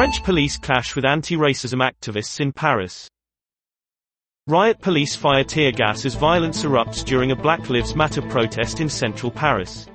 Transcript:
French police clash with anti-racism activists in Paris. Riot police fire tear gas as violence erupts during a Black Lives Matter protest in central Paris.